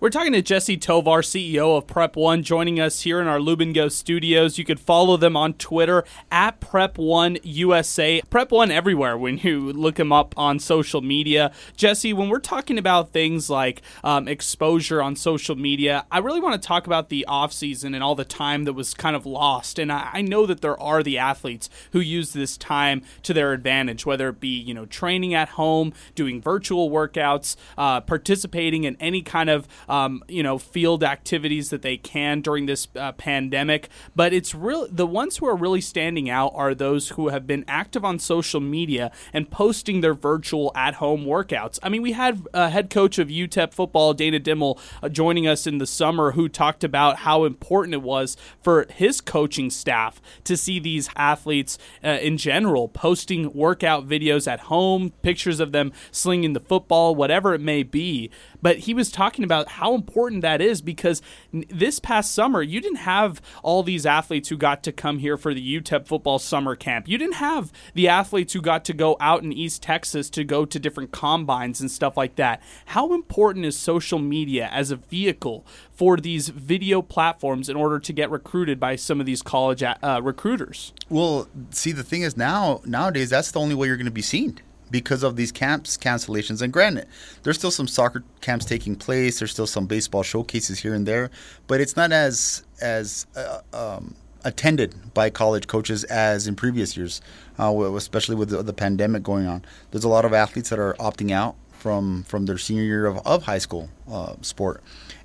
We're talking to Jesse Tovar, CEO of Prep One, joining us here in our Lubin studios. You could follow them on Twitter at Prep One USA. Prep One everywhere when you look them up on social media. Jesse, when we're talking about things like um, exposure on social media, I really want to talk about the offseason and all the time that was kind of lost. And I, I know that there are the athletes who use this time to their advantage, whether it be you know training at home, doing virtual workouts, uh, participating in any kind of um, you know, field activities that they can during this uh, pandemic. But it's real. The ones who are really standing out are those who have been active on social media and posting their virtual at-home workouts. I mean, we had a head coach of UTEP football, Dana Dimel, uh, joining us in the summer, who talked about how important it was for his coaching staff to see these athletes uh, in general posting workout videos at home, pictures of them slinging the football, whatever it may be. But he was talking about how important that is because this past summer, you didn't have all these athletes who got to come here for the UTEP football summer camp. You didn't have the athletes who got to go out in East Texas to go to different combines and stuff like that. How important is social media as a vehicle for these video platforms in order to get recruited by some of these college uh, recruiters? Well, see, the thing is now nowadays that's the only way you're going to be seen because of these camps cancellations. And granted, there's still some soccer camps taking place. There's still some baseball showcases here and there, but it's not as as uh, um, attended by college coaches as in previous years, uh, especially with the, the, pandemic going on. There's a lot of athletes that are opting out from from their senior year of, of high school uh, sport.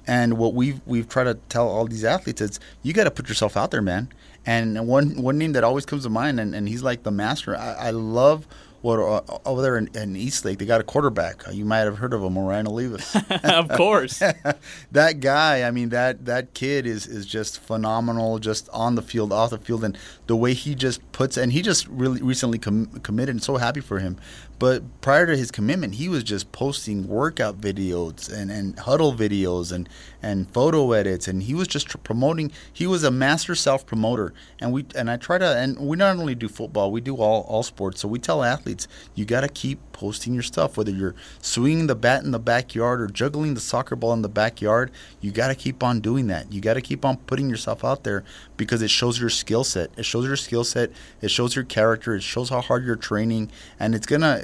And what we've we've tried to tell all these athletes is you got to put yourself out there, man. And one one name that always comes to mind, and, and he's like the master. I, I love what uh, over there in, in East Lake, they got a quarterback. Uh, you might have heard of him, Orion Olivas. of course, that guy. I mean that that kid is is just phenomenal, just on the field, off the field, and the way he just puts. And he just really recently com- committed, and so happy for him. But prior to his commitment, he was just posting workout videos and, and Hudl videos and, and photo edits, and he was just tr- promoting. He was a master self promoter, and we and I try to and we not only do football, we do all all sports. So we tell athletes you got to keep posting your stuff, whether you're swinging the bat in the backyard or juggling the soccer ball in the backyard. You got to keep on doing that. You got to keep on putting yourself out there because it shows your skill set. It shows your skill set. It shows your character. It shows how hard you're training, and it's gonna.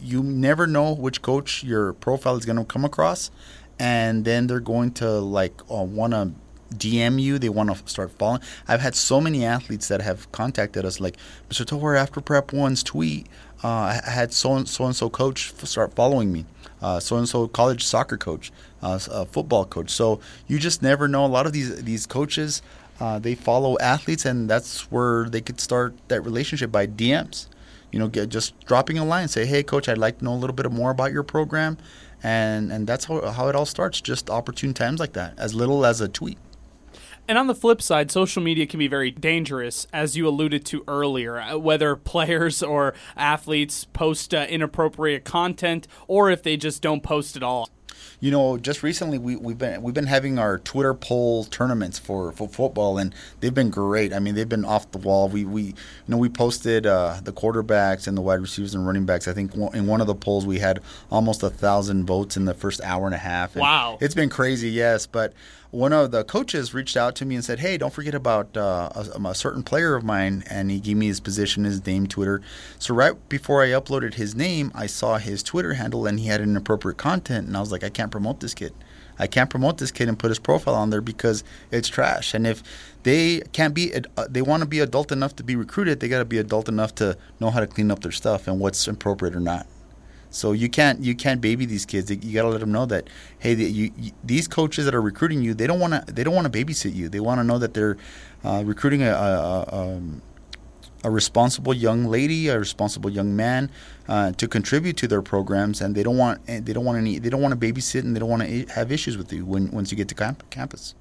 You never know which coach your profile is gonna come across, and then they're going to like uh, want to DM you. They want to start following. I've had so many athletes that have contacted us, like Mr. Tovar after Prep One's tweet I had so and so and so coach start following me, so and so college soccer coach, uh, football coach. So you just never know. A lot of these these coaches, uh, they follow athletes, and that's where they could start that relationship by DMs. You know, get, just dropping a line, say, "Hey, coach, I'd like to know a little bit more about your program," and and that's how how it all starts. Just opportune times like that, as little as a tweet. And on the flip side, social media can be very dangerous, as you alluded to earlier, uh, whether players or athletes post uh, inappropriate content or if they just don't post at all. You know, just recently we, we've been we've been having our Twitter poll tournaments for, for football, and they've been great. I mean, they've been off the wall. We we you know we posted uh, the quarterbacks and the wide receivers and running backs. I think in one of the polls we had almost a thousand votes in the first hour and a half. And wow, it's been crazy. Yes, but one of the coaches reached out to me and said, "Hey, don't forget about uh, a, a, certain player of mine," and he gave me his position, his name, Twitter. So right before I uploaded his name, I saw his Twitter handle, and he had inappropriate content, and I was like, "I can't promote this kid. I can't promote this kid and put his profile on there because it's trash." And if they can't be, uh, they want to be adult enough to be recruited, they got to be adult enough to know how to clean up their stuff and what's appropriate or not. So you can't you can't baby these kids. You got to let them know that hey, the, you, you, these coaches that are recruiting you, they don't want to they don't want to babysit you. They want to know that they're uh, recruiting a, a, a, um, a, responsible young lady, a responsible young man uh, to contribute to their programs, and they don't want they don't want any they don't want to babysit and they don't want to have issues with you when once you get to camp, campus.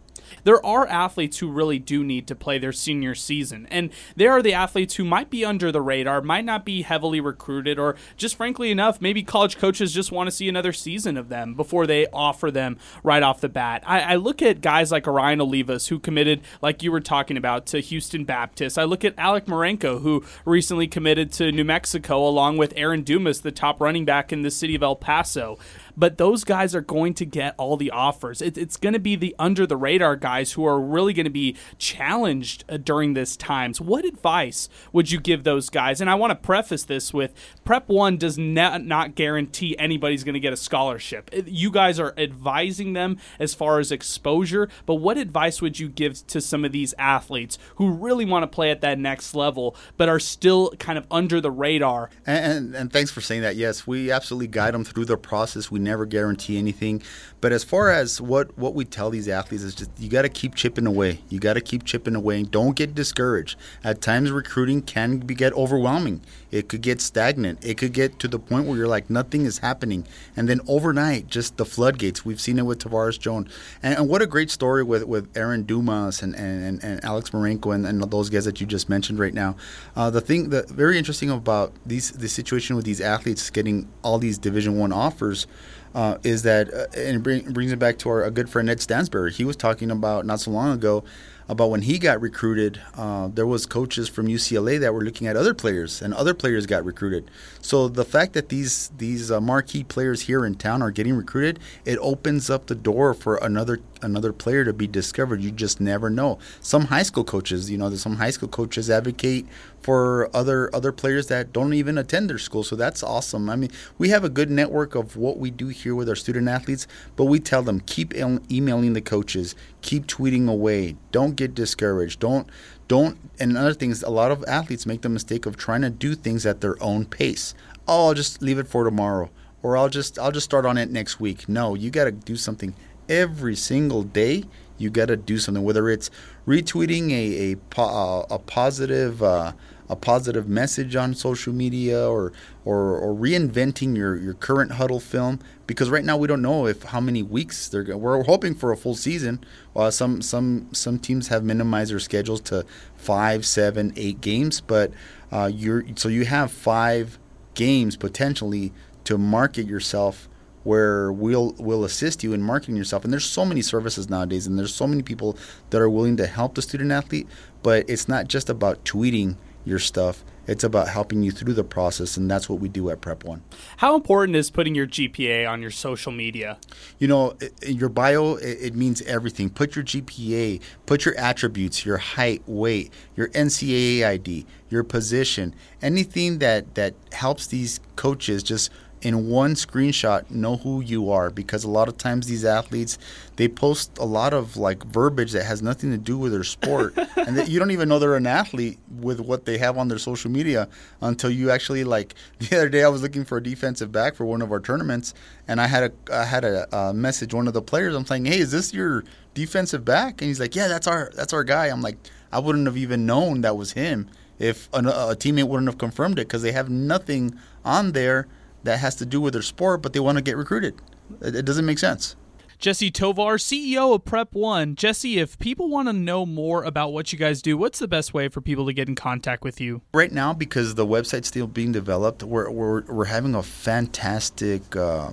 There are athletes who really do need to play their senior season, and there are the athletes who might be under the radar, might not be heavily recruited, or just frankly enough, maybe college coaches just want to see another season of them before they offer them right off the bat. I, I look at guys like Orion Olivas, who committed, like you were talking about, to Houston Baptist. I look at Alec Marenko, who recently committed to New Mexico, along with Aaron Dumas, the top running back in the city of El Paso but those guys are going to get all the offers. It, it's going to be the under the radar guys who are really going to be challenged uh, during this times. What advice would you give those guys? And I want to preface this with Prep One does not not guarantee anybody's going to get a scholarship. You guys are advising them as far as exposure, but what advice would you give to some of these athletes who really want to play at that next level, but are still kind of under the radar? And, and, and thanks for saying that. Yes, we absolutely guide them through the process. We never guarantee anything. But as far as what, what we tell these athletes is just you got to keep chipping away. You got to keep chipping away. Don't get discouraged. At times, recruiting can be, get overwhelming. It could get stagnant. It could get to the point where you're like nothing is happening, and then overnight, just the floodgates. We've seen it with Tavares Jones, and, and what a great story with, with Aaron Dumas and, and, and Alex Marenko and, and those guys that you just mentioned right now. Uh, the thing that very interesting about these the situation with these athletes getting all these Division One offers uh, is that, uh, and it bring, brings it back to our good friend Ed Stansberry. He was talking about not so long ago about when he got recruited. Uh, there was coaches from UCLA that were looking at other players, and other players got recruited. So the fact that these these uh, marquee players here in town are getting recruited, it opens up the door for another another player to be discovered. You just never know. Some high school coaches, you know, some high school coaches advocate for other other players that don't even attend their school. So that's awesome. I mean, we have a good network of what we do here with our student athletes, but we tell them keep emailing the coaches, keep tweeting away. Don't get discouraged. Don't don't and other things a lot of athletes make the mistake of trying to do things at their own pace. Oh, I'll just leave it for tomorrow or I'll just I'll just start on it next week. No, you got to do something every single day. You got to do something whether it's retweeting a a, uh, a positive uh, a positive message on social media or, or, or reinventing your, your current Hudl film because right now we don't know if how many weeks they're going. We're hoping for a full season. Uh, some some some teams have minimized their schedules to five, seven, eight games, but uh, you're so you have five games potentially to market yourself where we'll will assist you in marketing yourself. And there's so many services nowadays, and there's so many people that are willing to help the student athlete. But it's not just about tweeting your stuff. It's about helping you through the process, and that's what we do at Prep One. How important is putting your GPA on your social media? You know, your bio it means everything. Put your GPA, put your attributes, your height, weight, your NCAA ID, your position, anything that that helps these coaches just in one screenshot know who you are because a lot of times these athletes they post a lot of like verbiage that has nothing to do with their sport and that you don't even know they're an athlete with what they have on their social media until you actually like the other day I was looking for a defensive back for one of our tournaments and I had a I had a, a message one of the players I'm saying hey is this your defensive back? And he's like yeah that's our that's our guy. I'm like I wouldn't have even known that was him if a, a teammate wouldn't have confirmed it because they have nothing on there that has to do with their sport, but they want to get recruited. It, it doesn't make sense. Jesse Tovar, CEO of Prep One. Jesse, if people want to know more about what you guys do, what's the best way for people to get in contact with you? Right now, because the website's still being developed, we're, we're, we're having a fantastic uh,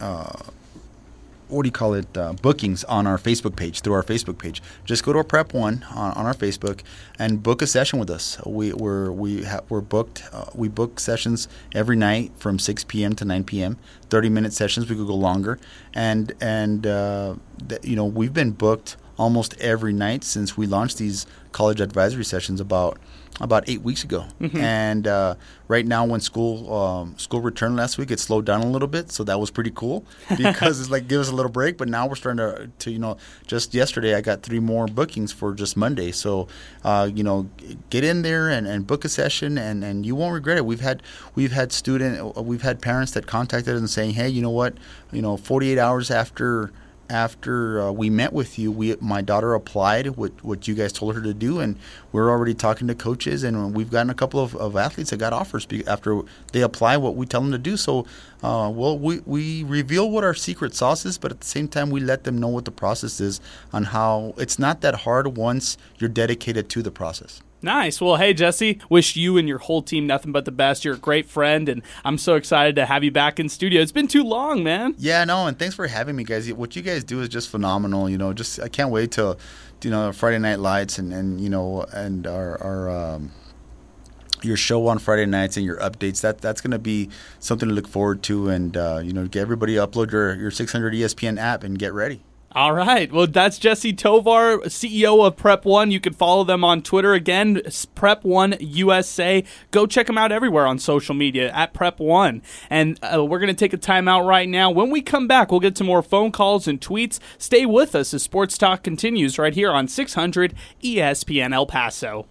uh, what do you call it uh, bookings on our Facebook page through our Facebook page. Just go to our Prep One on, on our Facebook and book a session with us. We we're we ha- we're booked. Uh, we book sessions every night from 6 p.m. to 9 p.m. 30 minute sessions. We could go longer, and and uh, th- you know we've been booked almost every night since we launched these college advisory sessions about about eight weeks ago. Mm-hmm. And uh, right now, when school um, school returned last week, it slowed down a little bit, so that was pretty cool because it's like give us a little break. But now we're starting to, to you know, just yesterday I got three more bookings for just Monday. So uh, you know, get in there and, and book a session, and, and you won't regret it. We've had we've had student we've had parents that contacted us and saying, hey, you know what, you know, 48 hours after after uh, we met with you, we my daughter applied what what you guys told her to do, and we're already talking to coaches, and we've gotten a couple of, of athletes that got offers after they apply what we tell them to do. So, uh, well, we we reveal what our secret sauce is, but at the same time, we let them know what the process is on how it's not that hard once you're dedicated to the process. Nice. Well, hey, Jesse, wish you and your whole team nothing but the best. You're a great friend, and I'm so excited to have you back in studio. It's been too long, man. Yeah, no, and thanks for having me, guys. What you guys do is just phenomenal. You know, just I can't wait till, you know, Friday Night Lights and, and you know, and our, our um, your show on Friday nights and your updates. That that's going to be something to look forward to, and uh, you know, get everybody upload your your 600 ESPN app and get ready. All right. Well, that's Jesse Tovar, CEO of Prep One. You can follow them on Twitter again, Prep One USA. Go check them out everywhere on social media at Prep One. And uh, we're going to take a timeout right now. When we come back, we'll get to more phone calls and tweets. Stay with us as Sports Talk continues right here on 600 ESPN El Paso.